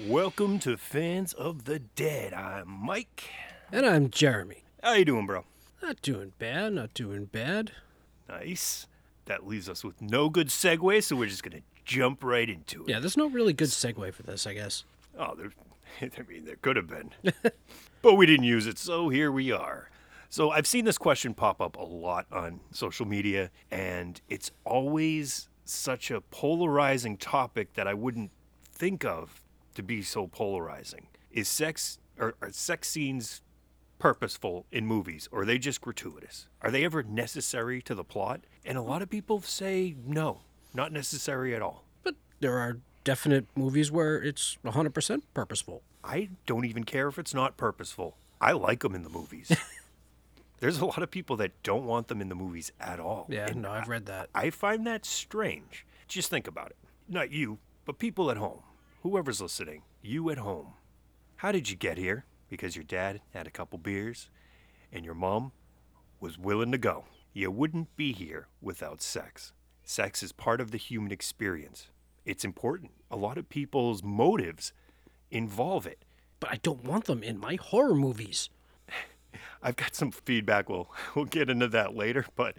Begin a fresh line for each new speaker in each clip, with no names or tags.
Welcome to Fans of the Dead. I'm Mike.
And I'm Jeremy.
How you doing, bro?
Not doing bad, not doing bad.
Nice. That leaves us with no good segue, so we're just gonna jump right into it.
Yeah, there's no really good segue for this, I guess.
Oh, there. I mean, there could have been, but we didn't use it, so here we are. So I've seen this question pop up a lot on social media, and it's always such a polarizing topic that I wouldn't think of to be so polarizing. Is sex or are sex scenes purposeful in movies, or are they just gratuitous? Are they ever necessary to the plot? And a lot of people say no, not necessary at all.
But there are definite movies where it's 100% purposeful.
I don't even care if it's not purposeful. I like them in the movies. There's a lot of people that don't want them in the movies at all.
Yeah,
And
no, I've read that.
I find that strange. Just think about it. Not you, but people at home. Whoever's listening, you at home. How did you get here? Because your dad had a couple beers and your mom was willing to go. You wouldn't be here without sex. Sex is part of the human experience. It's important. A lot of people's motives involve it.
But I don't want them in my horror movies.
I've got some feedback. We'll we'll get into that later, but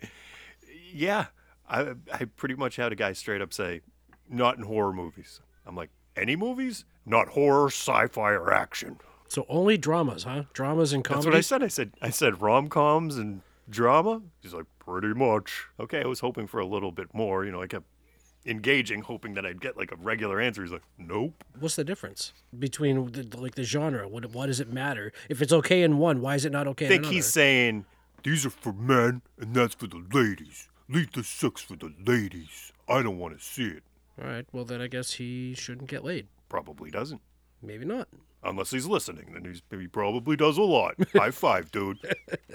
yeah, I I pretty much had a guy straight up say, "Not in horror movies." I'm like, "Any movies? Not horror, sci-fi, or action."
So only dramas, huh? Dramas and
comedy.
That's
what I said. I said I said rom-coms and drama. He's like, "Pretty much." Okay, I was hoping for a little bit more. You know, I kept engaging, hoping that I'd get like a regular answer. He's like, "Nope."
What's the difference between the, like the genre? What why does it matter? If it's okay in one, why is it not okay
I
in
think he's saying these are for men and that's for the ladies. Leave the sex for the ladies. I don't want to see it.
All right, well then I guess he shouldn't get laid.
Probably doesn't.
Maybe not.
Unless he's listening, then he's, he probably does a lot. High five, dude.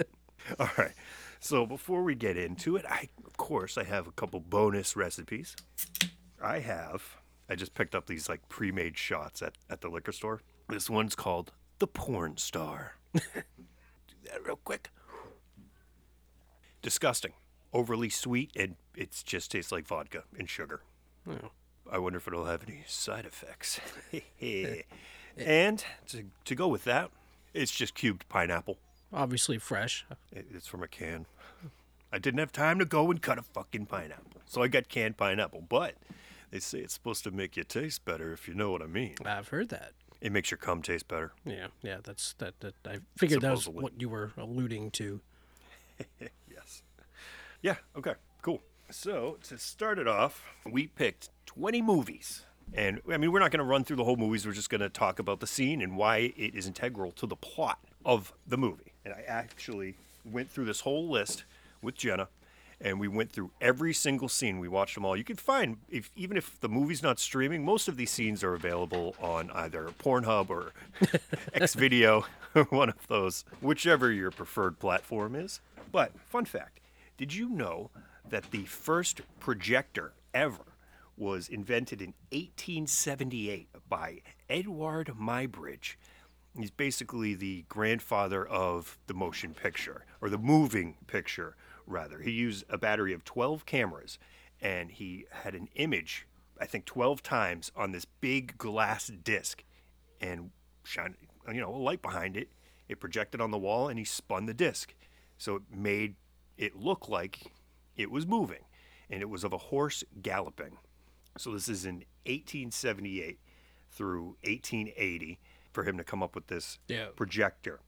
All right. So before we get into it, I of course I have a couple bonus recipes. I have I just picked up these like pre-made shots at, at the liquor store. This one's called the porn star. Do that real quick. Disgusting. Overly sweet and it just tastes like vodka and sugar.
Oh.
I wonder if it'll have any side effects. and to, to go with that, it's just cubed pineapple.
Obviously fresh.
It- It's from a can. I didn't have time to go and cut a fucking pineapple. So I got canned pineapple. But they say it's supposed to make you taste better, if you know what I mean.
I've heard that.
It makes your cum taste better.
Yeah, yeah, that's that. that I figured that was
Supposedly.
what you were alluding to.
Yes. Yeah, okay, cool. So to start it off, we picked 20 movies. And I mean, we're not going to run through the whole movies. We're just going to talk about the scene and why it is integral to the plot of the movie. And I actually went through this whole list with Jenna, and we went through every single scene. We watched them all. You can find, if even if the movie's not streaming, most of these scenes are available on either Pornhub or Xvideo, one of those, whichever your preferred platform is. But fun fact: Did you know that the first projector ever was invented in 1878 by Eadweard Muybridge? He's basically the grandfather of the motion picture, or the moving picture, rather. He used a battery of 12 cameras, and he had an image, I think, 12 times on this big glass disc, and shine, you know, a light behind it. It projected on the wall, and he spun the disc, so it made it look like it was moving, and it was of a horse galloping. So this is in 1878 through 1880 for him to come up with this
Yeah.
projector.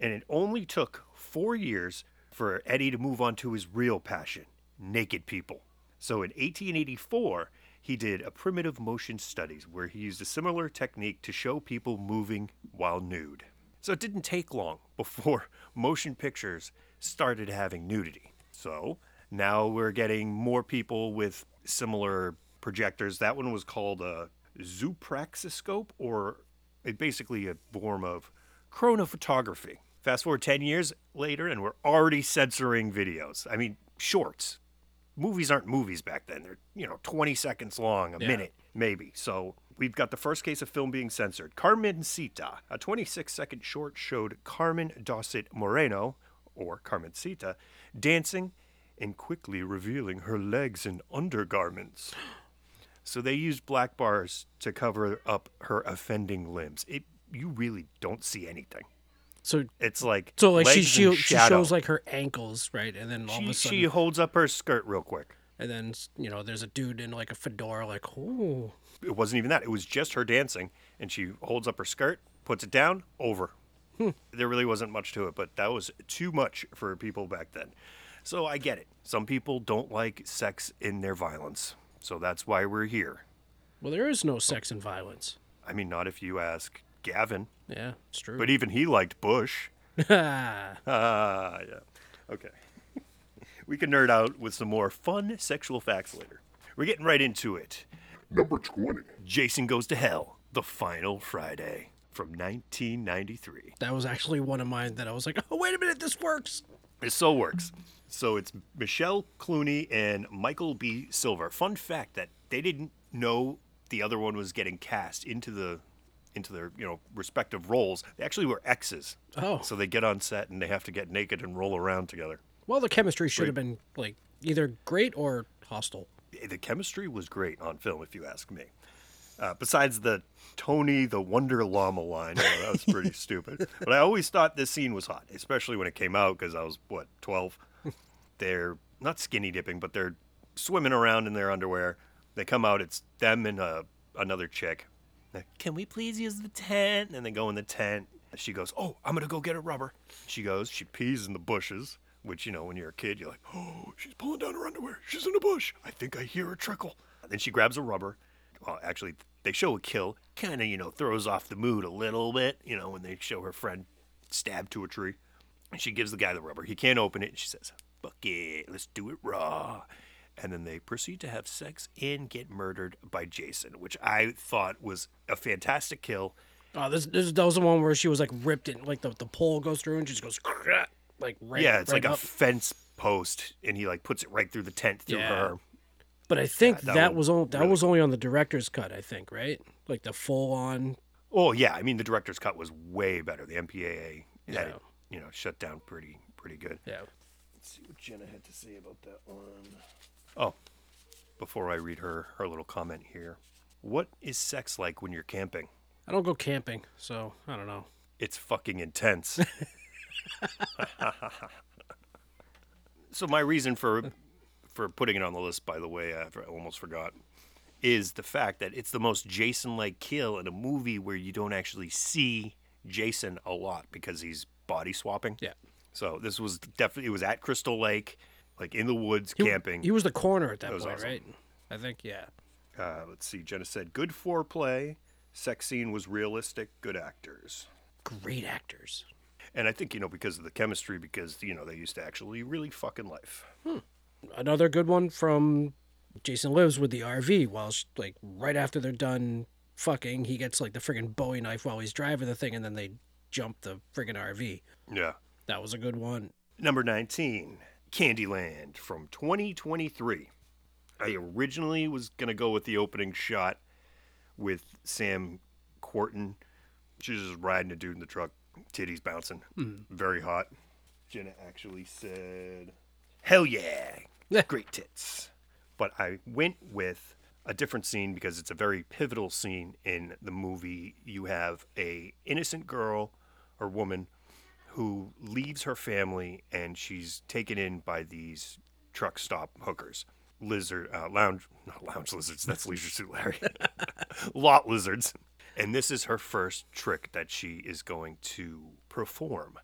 And it only took four years for Eddie to move on to his real passion, naked people. So in 1884, he did a primitive motion studies where he used a similar technique to show people moving while nude. So it didn't take long before motion pictures started having nudity. So now we're getting more people with similar projectors. That one was called a zoopraxiscope, or it basically a form of chronophotography. Fast forward 10 years later, and we're already censoring videos. I mean, shorts. Movies aren't movies back then. They're, you know, 20 seconds long, a
Yeah.
minute, maybe. So we've got the first case of film being censored. Carmencita, a 26 second short, showed Carmen Dauset Moreno, or Carmen Carmencita, dancing and quickly revealing her legs and undergarments. So they used black bars to cover up her offending limbs. It you really don't see anything.
So
It's like
so like she she, she shows like her ankles, right? And then all of a sudden
she holds up her skirt real quick.
and then you know there's a dude in like a fedora like, "Oh."
It wasn't even that. It was just her dancing, and she holds up her skirt, puts it down, over.
Hmm.
There really wasn't much to it, but that was too much for people back then. So I get it. Some people don't like sex in their violence, so that's why we're here.
Well, there is no sex and violence.
I mean, not if you ask Gavin,
Yeah, it's true.
but even he liked Bush.
Ah,
Ah, yeah. Okay. we can nerd out with some more fun sexual facts later. We're getting right into it.
Number 20.
Jason Goes to Hell, The Final Friday from 1993.
that was actually one of mine that I was like, "Oh, wait a minute, this works."
It so works. So it's Michelle Clooney and Michael B. Silver. Fun fact that they didn't know the other one was getting cast into the into their you know respective roles. They actually were exes.
Oh.
So they get on set and they have to get naked and roll around together.
Well, the chemistry should have been like either great or hostile.
the chemistry was great on film, if you ask me. Uh, besides the Tony the Wonder Llama line, that was pretty stupid. But I always thought this scene was hot, especially when it came out because I was what twelve. They're not skinny dipping, but they're swimming around in their underwear. They come out, it's them and uh, another chick. Can we please use the tent? And they go in the tent. She goes, "Oh, I'm gonna go get a rubber." She goes, she pees in the bushes, which you know, when you're a kid, you're like, "Oh, she's pulling down her underwear. She's in a bush. I think I hear her trickle." Then she grabs a rubber. Well, actually, they show a kill. Kind of, you know, throws off the mood a little bit. You know, when they show her friend stabbed to a tree, and she gives the guy the rubber. He can't open it. And she says, "Fuck it, let's do it raw." And then they proceed to have sex and get murdered by Jason, which I thought was a fantastic kill.
Oh, this, this that was the one where she was like ripped in, like the, the pole goes through and she just goes like right.
yeah, it's
right
like a fence post, and he like puts it right through the tent through
Yeah.
her.
But I think
that
that, was only that
really
was only on the director's cut. I think right, like the full on.
Oh yeah, I mean the director's cut was way better. The MPAA had
Yeah.
it, you know, shut down pretty pretty good.
Yeah.
Let's see what Jenna had to say about that one. Oh, before I read her her little comment here, what is sex like when you're camping?
I don't go camping, so I don't know.
It's fucking intense. so my reason for for putting it on the list, by the way, I almost forgot, is the fact that it's the most Jason-like kill in a movie where you don't actually see Jason a lot because he's body swapping.
Yeah.
So this was definitely it was at Crystal Lake, like in the woods
He,
camping.
He was the corner at that,
That
point,
awesome.
right? I think yeah.
Uh, let's see. Jenna said, "Good foreplay. Sex scene was realistic. Good actors."
Great actors.
And I think you know because of the chemistry, because you know they used to actually really fucking life.
Another good one from Jason Lives with the RV. While sh- like right after they're done fucking, he gets like the friggin' Bowie knife while he's driving the thing, and then they jump the friggin' RV.
Yeah.
That was a good one.
Number 19, Candyland from 2023. I originally was going to go with the opening shot with Sam Quartin. She's just riding a dude in the truck, titties bouncing. Mm-hmm. Very hot. Jenna actually said, Hell yeah, great tits. But I went with a different scene because it's a very pivotal scene in the movie. You have a innocent girl or woman who leaves her family and she's taken in by these truck stop hookers, lizard, uh, lounge, not lounge lizards. That's Leisure Suit Larry. Lot lizards. And this is her first trick that she is going to perform,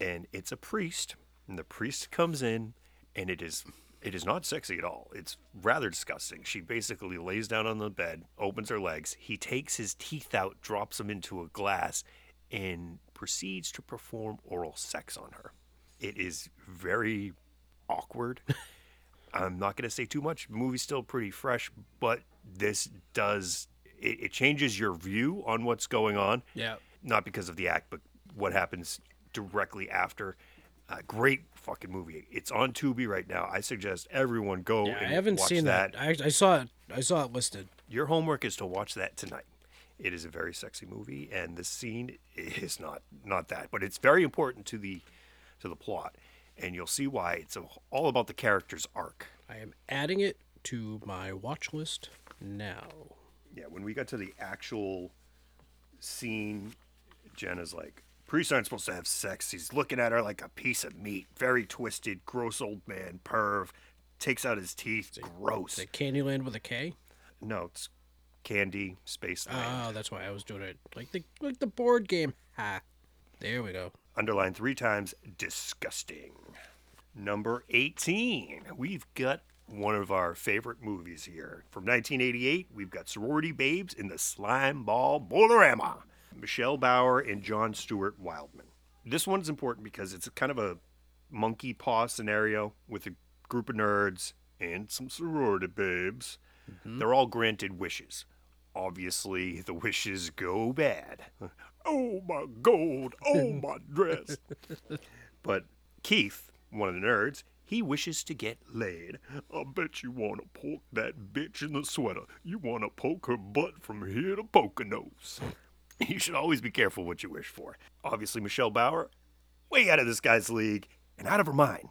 and it's a priest. And the priest comes in, and it is it is not sexy at all. It's rather disgusting. She basically lays down on the bed, opens her legs. He takes his teeth out, drops them into a glass, and proceeds to perform oral sex on her. It is very awkward. I'm not going to say too much. The movie's still pretty fresh, but this does it, it changes your view on what's going on.
Yeah.
Not because of the act, but what happens directly after. Uh, great fucking movie. It's on Tubi right now. I suggest everyone go
Yeah, I haven't
watch
seen that. I, I saw it. I saw it listed.
Your homework is to watch that tonight. It is a very sexy movie, and the scene is not not that, but it's very important to the to the plot, and you'll see why. It's all about the character's arc.
I am adding it to my watch list now.
Yeah, when we got to the actual scene, Jenna's like, Priest aren't supposed to have sex. He's looking at her like a piece of meat. Very twisted, gross old man, perv. Takes out his teeth. Gross.
Is it Candyland with a K?
No, it's Candy, Space Land.
Oh, that's why I was doing it like the like the board game. Ha. There we go.
Underlined three times, disgusting. Number 18. We've got one of our favorite movies here. From 1988, we've got Sorority Babes in the Slime Ball Bowl-O-Rama. Michelle Bauer and John Stuart Wildman. This one's important because it's a kind of a monkey paw scenario with a group of nerds and some sorority babes. Mm-hmm. They're all granted wishes. Obviously, the wishes go bad. Oh my gold, oh my dress. But Keith, one of the nerds, he wishes to get laid. I bet you want to poke that bitch in the sweater. You want to poke her butt from here to Poconos. You should always be careful what you wish for. Obviously, Michelle Bauer, way out of this guy's league and out of her mind.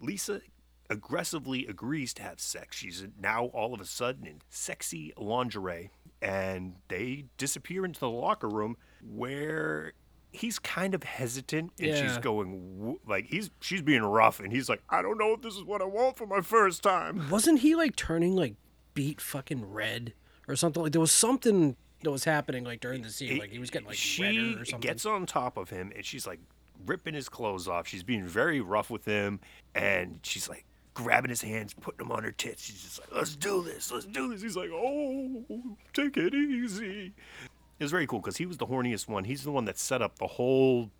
Lisa aggressively agrees to have sex. She's now all of a sudden in sexy lingerie, and they disappear into the locker room where he's kind of hesitant and she's going like he's she's being rough and he's like I don't know if this is what I want for my first time.
Wasn't he like turning like beat fucking red or something? Like there was something that was happening like during the scene. Like he was getting like
she
redder or something.
gets on top of him and she's like ripping his clothes off. She's being very rough with him and she's like grabbing his hands, putting them on her tits. She's just like, "Let's do this, let's do this." He's like, "Oh, take it easy." It was very cool because he was the horniest one. He's the one that set up the whole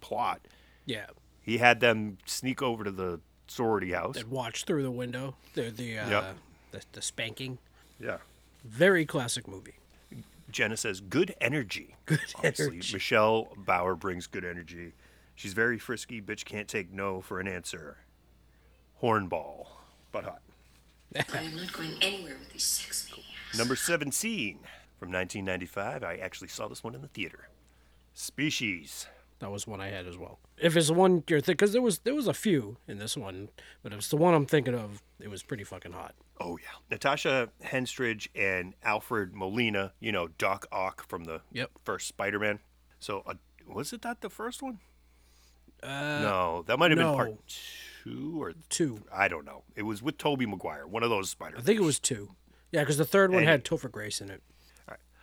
plot.
yeah.
He had them sneak over to the sorority house.
And watch through the window. The the uh,
Yep.
the, the spanking.
Yeah.
Very classic movie.
Jenna says, good energy. Good
energy.
Michelle Bauer brings good energy. She's very frisky. Bitch can't take no for an answer. Hornball, but hot.
I am not going anywhere with these sex sexy.
Number 17 from 1995. I actually saw this one in the theater. Species.
That was one I had as well. If it's the one you're thinking, because there was there was a few in this one, but if it's the one I'm thinking of, it was pretty fucking hot.
Oh, yeah. Natasha Henstridge and Alfred Molina, you know, Doc Ock from the
Yep.
first Spider Man. So, uh, was it that the first one?
Uh,
no, that might have been
no.
part two or
two.
I don't know. It was with Tobey Maguire, one of those Spider.
I think it was two. Yeah, because the third one
And-
had Topher Grace in it.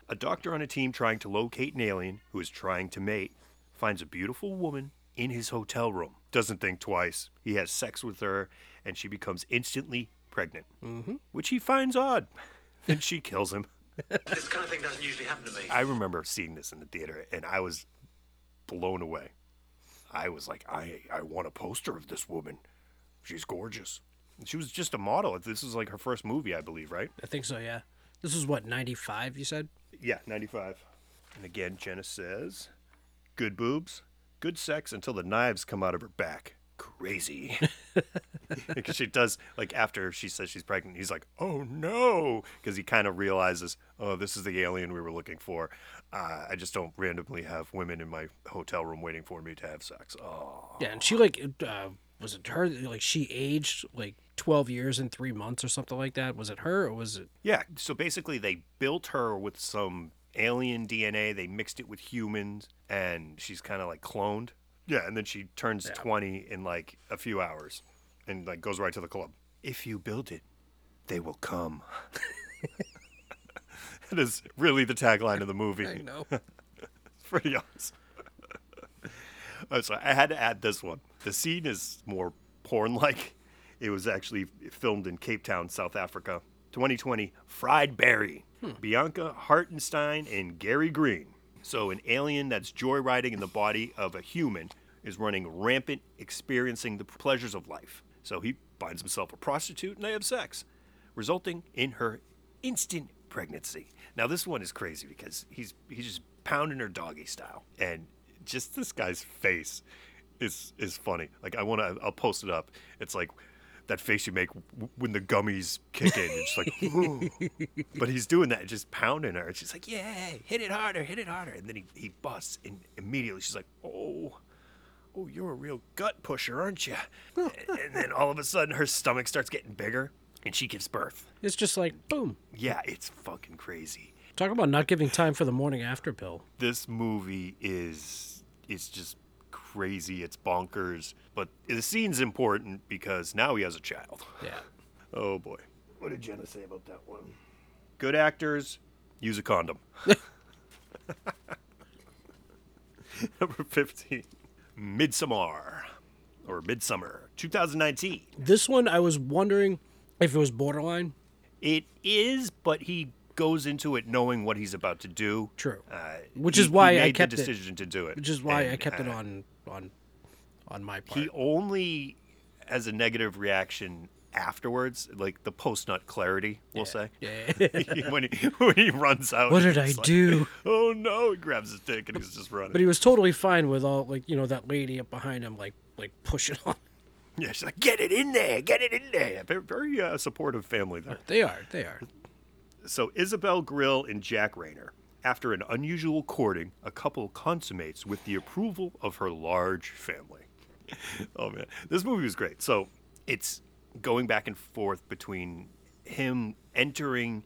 A doctor on a team trying to locate an alien who is trying to mate finds a beautiful woman in his hotel room. Doesn't think twice. He has sex with her, and she becomes instantly pregnant, mm-hmm. which he finds odd. Then she kills him.
This kind of thing doesn't usually happen to me.
I remember seeing this in the theater, and I was blown away. I was like, I, I want a poster of this woman. She's gorgeous. And she was just a model. This is like her first movie, I believe, right?
I think so. Yeah. This is what ninety five. You said.
Yeah, 95. And again, Jenna says, good boobs, good sex until the knives come out of her back. Crazy. because she does, like, after she says she's pregnant, he's like, oh no. Because he kind of realizes, oh, this is the alien we were looking for. Uh, I just don't randomly have women in my hotel room waiting for me to have sex. Oh.
Yeah, and she like uh, was it her? Like she aged like twelve years and three months or something like that. Was it her or was it?
Yeah, so basically they built her with some alien DNA. They mixed it with humans, and she's kind of like cloned. Yeah, and then she turns 20 in like a few hours and like goes right to the club. If you build it, they will come. it is really the tagline of the movie.
I know.
It's pretty awesome. Oh, so I had to add this one. The scene is more porn like. It was actually filmed in Cape Town, South Africa. 2020, Fried Barry. Hmm. Bianca Hartenstein and Gary Green. So, an alien that's joyriding in the body of a human is running rampant, experiencing the pleasures of life. So, he finds himself a prostitute and they have sex, resulting in her instant pregnancy. Now this one is crazy because he's he's just pounding her doggy style, and just this guy's face is is funny. Like I want to, I'll post it up. It's like that face you make w- when the gummies kick in. It's like, "Ooh." but he's doing that, just pounding her. And she's like, yeah, hit it harder, hit it harder. And then he, he busts, and immediately she's like, oh, oh, you're a real gut pusher, aren't you? and then all of a sudden her stomach starts getting bigger, and she gives birth.
It's just like boom.
Yeah, it's fucking crazy.
Talk about not giving time for the morning after pill.
This movie is it's just crazy. It's bonkers. But the scene's important because now he has a child.
Yeah.
Oh boy. What did Jenna say about that one? Good actors, use a condom. Number 15. Midsommar. Or Midsummer, 2019.
This one, I was wondering if it was borderline.
It is, but he goes into it knowing what he's about to do.
True.
Uh,
Which
he-
is why
he
I
made
kept
the
it.
decision to do it.
Which is why I
And,
kept it
uh,
on on on my part.
He only has a negative reaction afterwards, like the post nut clarity, we'll say.
Yeah.
when he when he runs out.
What did I
it's like,
do?
Oh no! He grabs his dick and he's just running.
But he was totally fine with all like you know that lady up behind him like like pushing on.
Yeah, she's like, "Get it in there, get it in there." Very, very uh, supportive family there.
They are. They are.
So Isabelle Grill and Jack Reynor. After an unusual courting, a couple consummates with the approval of her large family. oh man, this movie was great. So it's going back and forth between him entering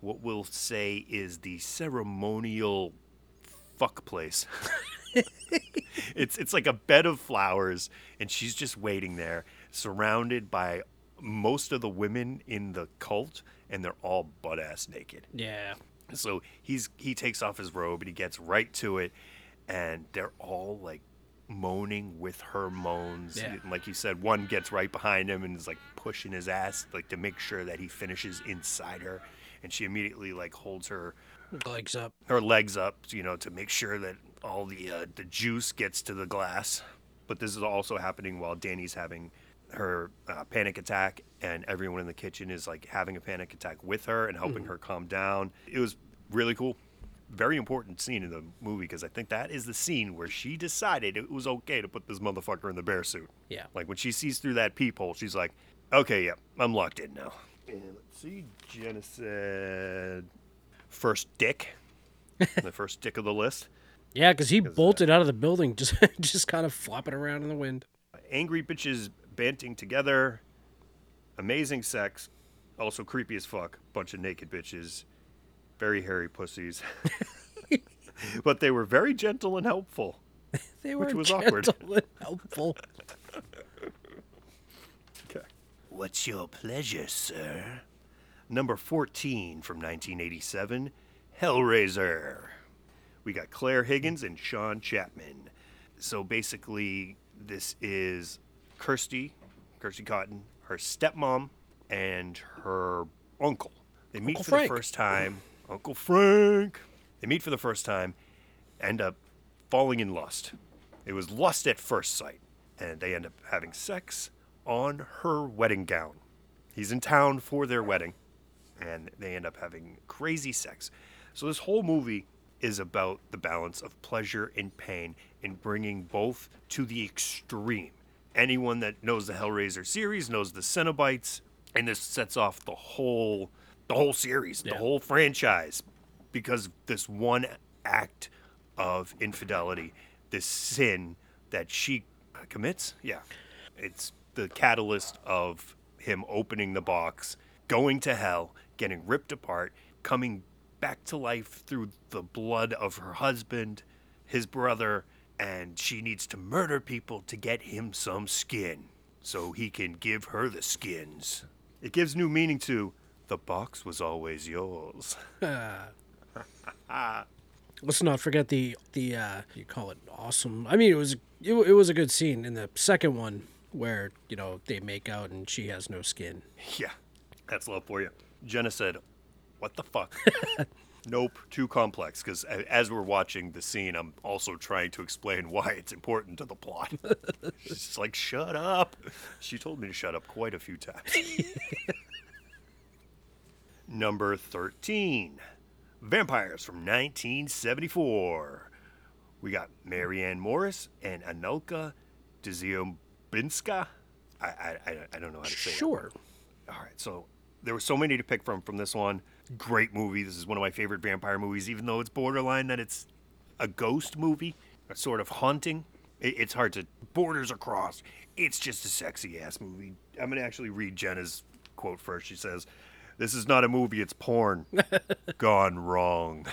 what we'll say is the ceremonial fuck place. it's it's like a bed of flowers, and she's just waiting there, surrounded by most of the women in the cult, and they're all butt ass naked.
Yeah.
So he's he takes off his robe and he gets right to it, and they're all like moaning with her moans.
Yeah.
And like you said, one gets right behind him and is like pushing his ass like to make sure that he finishes inside her, and she immediately like holds her
Legs up.
her legs up, you know, to make sure that all the uh, the juice gets to the glass. But this is also happening while Danny's having her uh, panic attack, and everyone in the kitchen is like having a panic attack with her and helping her calm down. It was really cool. Very important scene in the movie because I think that is the scene where she decided it was okay to put this motherfucker in the bear suit.
Yeah.
Like when she sees through that peephole, she's like, okay, yeah, I'm locked in now. And let's see, Jenna said first dick. the first dick of the list.
Yeah, because he bolted out of the building, just just kind of flopping around in the wind.
Angry bitches banting together. Amazing sex. Also creepy as fuck. Bunch of naked bitches. Very hairy pussies. but they were very gentle and helpful.
They were
Which was
gentle
awkward.
and helpful.
Okay. What's your pleasure, sir? Number 14 from 1987 Hellraiser. We got Clare Higgins and Sean Chapman. So basically, this is Kirsty, Kirsty Cotton, her stepmom, and her uncle. They meet
Uncle
for
Frank.
the first time. Uncle Frank. They meet for the first time, end up falling in lust. It was lust at first sight, and they end up having sex on her wedding gown. He's in town for their wedding, and they end up having crazy sex. So this whole movie is about the balance of pleasure and pain and bringing both to the extreme. Anyone that knows the Hellraiser series knows the Cenobites, and this sets off the whole the whole series, the whole franchise, because this one act of infidelity, this sin that she commits. Yeah, it's the catalyst of him opening the box, going to hell, getting ripped apart, coming back to life through the blood of her husband, his brother, and she needs to murder people to get him some skin so he can give her the skins. It gives new meaning to the box was always yours.
Let's not forget the the uh, you call it awesome. I mean, it was it, it was a good scene in the second one where you know they make out and she has no skin.
Yeah, that's love for you. Jenna said, "What the fuck?" nope, too complex. Because as we're watching the scene, I'm also trying to explain why it's important to the plot. She's like, "Shut up." She told me to shut up quite a few times. Number 13, Vampyres from 1974. We got Marianne Morris and Anulka Dziubinska. I, I, I, I don't know how to say it.
Sure.
All right, so there were so many to pick from from this one. Great movie. This is one of my favorite vampire movies, even though it's borderline that it's a ghost movie, a sort of haunting. It, it's hard to borders across. It's just a sexy ass movie. I'm gonna actually read Jenna's quote first. She says, "This is not a movie. It's porn gone wrong."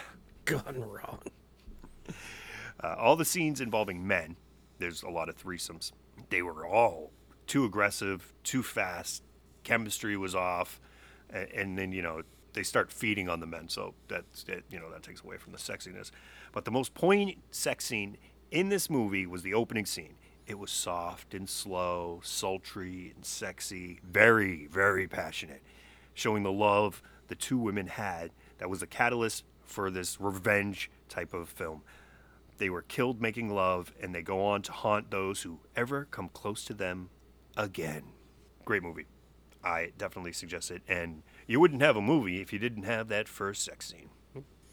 Gone wrong.
Uh, all the scenes involving men, there's a lot of threesomes. They were all too aggressive, too fast. Chemistry was off, and, and then you know they start feeding on the men, so that's that, you know that takes away from the sexiness. But the most poignant sex scene in this movie was the opening scene. It was soft and slow, sultry and sexy, very, very passionate, showing the love the two women had. That was the catalyst for this revenge type of film. They were killed making love, and they go on to haunt those who ever come close to them again. Great movie. I definitely suggest it. And you wouldn't have a movie if you didn't have that first sex scene.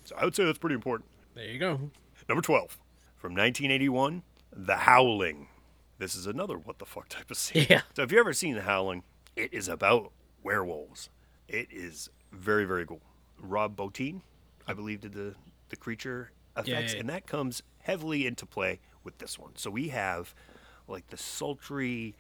So I would say that's pretty important.
There you go.
Number 12, from 1981, The Howling. This is another what the fuck type of scene.
Yeah.
So if you've ever seen The Howling, it is about werewolves. It is very, very cool. Rob Bottin, I believe, did the, the creature effects,
yeah, yeah.
and that comes heavily into play with this one. So we have like the sultry.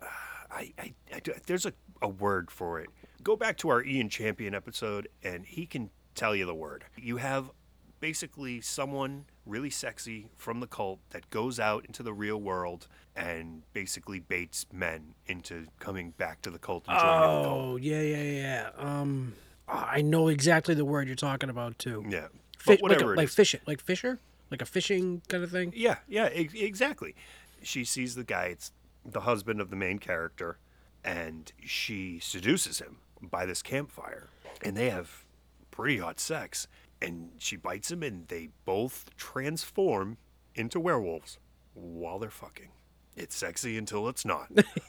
Uh, I, I, I there's a, a word for it. Go back to our Ian Champion episode, and he can tell you the word. You have basically someone really sexy from the cult that goes out into the real world and basically baits men into coming back to the cult and joining the cult.
Oh, yeah, yeah, yeah. Um, I know exactly the word you're talking about too.
Yeah.
Fi-
But whatever
like, a, like fish, like fisher, like a fishing kind of thing.
Yeah, yeah, ex- exactly. She sees the guy, it's the husband of the main character, and she seduces him by this campfire. And they have pretty hot sex. And she bites him, and they both transform into werewolves while they're fucking. It's sexy until it's not.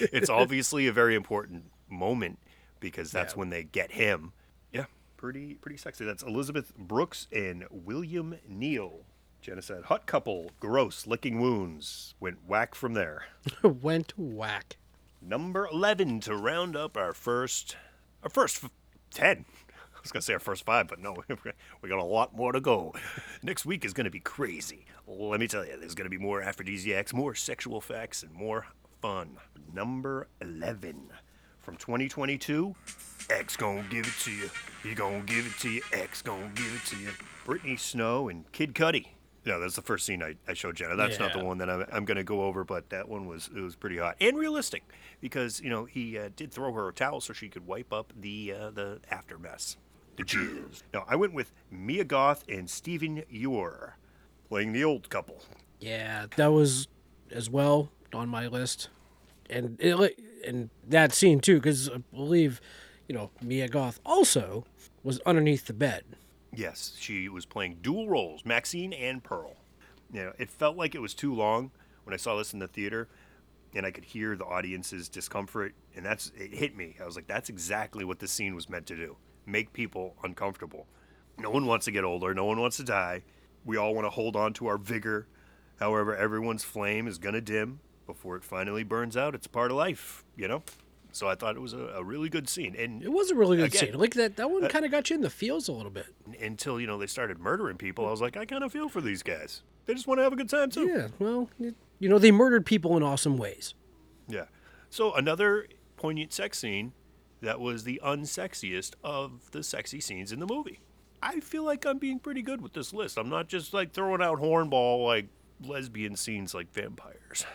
it's obviously a very important moment because that's when they get him. Yeah, pretty pretty sexy. That's Elizabeth Brooks and William Neal. Jenna said, "Hot couple, gross, licking wounds." Went whack from there.
Went whack.
Number eleven to round up our first, our first f- ten. I was gonna say our first five, but no, we got a lot more to go. Next week is gonna be crazy. Let me tell you, there's gonna be more aphrodisiacs, more sexual facts, and more fun. Number eleven from 2022. X gonna give it to you. He gonna give it to you. X gonna give it to you. Brittany Snow and Kid Cudi. Yeah, that's the first scene I, I showed Jenna. That's not the one that I'm, I'm going to go over, but that one was it was pretty hot and realistic because you know he uh, did throw her a towel so she could wipe up the uh, the after mess, the jizz. Now I went with Mia Goth and Stephen Ure playing the old couple.
Yeah, that was as well on my list, and it, and that scene too, because I believe, you know, Mia Goth also was underneath the bed.
Yes, she was playing dual roles, Maxine and Pearl. You know, it felt like it was too long when I saw this in the theater, and I could hear the audience's discomfort, and that's it hit me. I was like, that's exactly what this scene was meant to do: make people uncomfortable. No one wants to get older. No one wants to die. We all want to hold on to our vigor. However, everyone's flame is gonna dim before it finally burns out. It's part of life, you know. So I thought it was a, a really good scene, and
It was a really good
Again,
scene. Like that, that one uh, kind of got you in the feels a little bit.
until you know they started murdering people, I was like, I kind of feel for these guys. They just want to have a good time too.
Yeah, well, you know, they murdered people in awesome ways.
Yeah. So another poignant sex scene that was the unsexiest of the sexy scenes in the movie. I feel like I'm being pretty good with this list. I'm not just like throwing out hornball like lesbian scenes like vampires.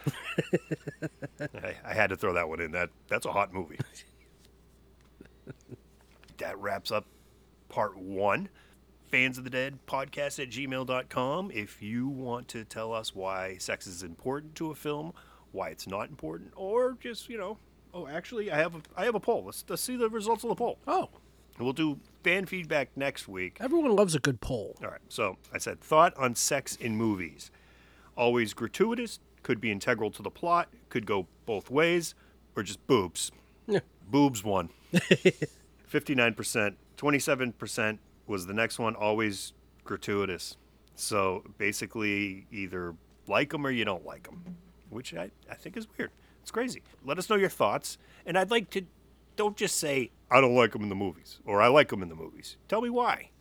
I, I had to throw that one in. That that's a hot movie. that wraps up part one. Fans of the Dead podcast at gmail.com. If you want to tell us why sex is important to a film, why it's not important, or just, you know, oh, actually, I have a, I have a poll. Let's, let's see the results of the poll.
Oh,
We'll do fan feedback next week.
everyone loves a good poll.
All right. So I said thought on sex in movies. Always gratuitous, could be integral to the plot, could go both ways, or just boobs.
Yeah.
Boobs won. 59%. 27% was the next one, always gratuitous. So basically, either like them or you don't like them, which I, I think is weird. It's crazy. Let us know your thoughts. And I'd like to, don't just say, I don't like them in the movies or I like them in the movies. Tell me why.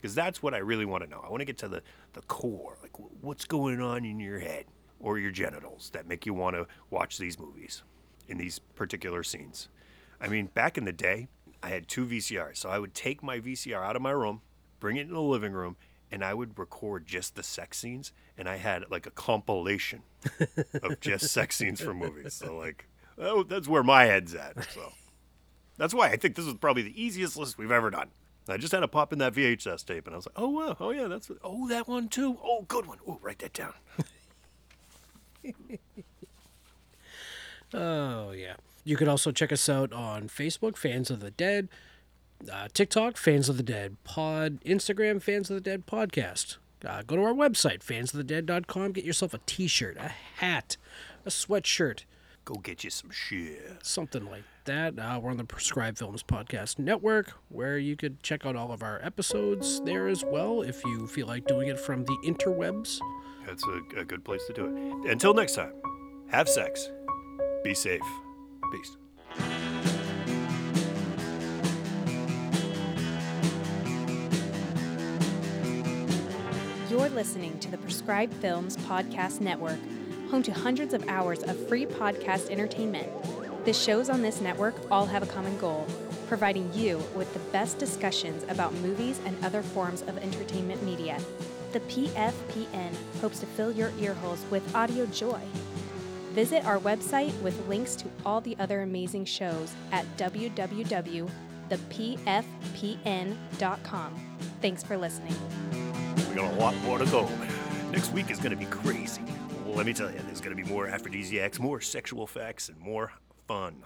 Because that's what I really want to know. I want to get to the, the core. Like, what's going on in your head or your genitals that make you want to watch these movies in these particular scenes? I mean, back in the day, I had two VCRs. So I would take my VCR out of my room, bring it in the living room, and I would record just the sex scenes. And I had like a compilation of just sex scenes from movies. So, like, oh, that's where my head's at. So that's why I think this is probably the easiest list we've ever done. I just had to pop in that VHS tape, and I was like, "Oh wow, oh yeah, that's oh that one too. Oh, good one. Oh, write that down."
Oh, yeah. You could also check us out on Facebook, Fans of the Dead, uh, TikTok, Fans of the Dead Pod, Instagram, Fans of the Dead Podcast. Uh, go to our website, fansofthedead.com. Get yourself a t shirt, a hat, a sweatshirt,
Go get you some shit.
something like that. Uh, we're on the Prescribed Films Podcast Network, where you could check out all of our episodes there as well if you feel like doing it from the interwebs.
That's a, a good place to do it. Until next time, have sex, be safe, peace.
You're listening to the Prescribed Films Podcast Network, home to hundreds of hours of free podcast entertainment. The shows on this network all have a common goal providing you with the best discussions about movies and other forms of entertainment media. The PFPN hopes to fill your earholes with audio joy. Visit our website with links to all the other amazing shows at www.thepfpn.com. Thanks for listening.
We got a lot more to go. Next week is going to be crazy. Let me tell you, there's going to be more aphrodisiacs, more sexual facts, and more fun.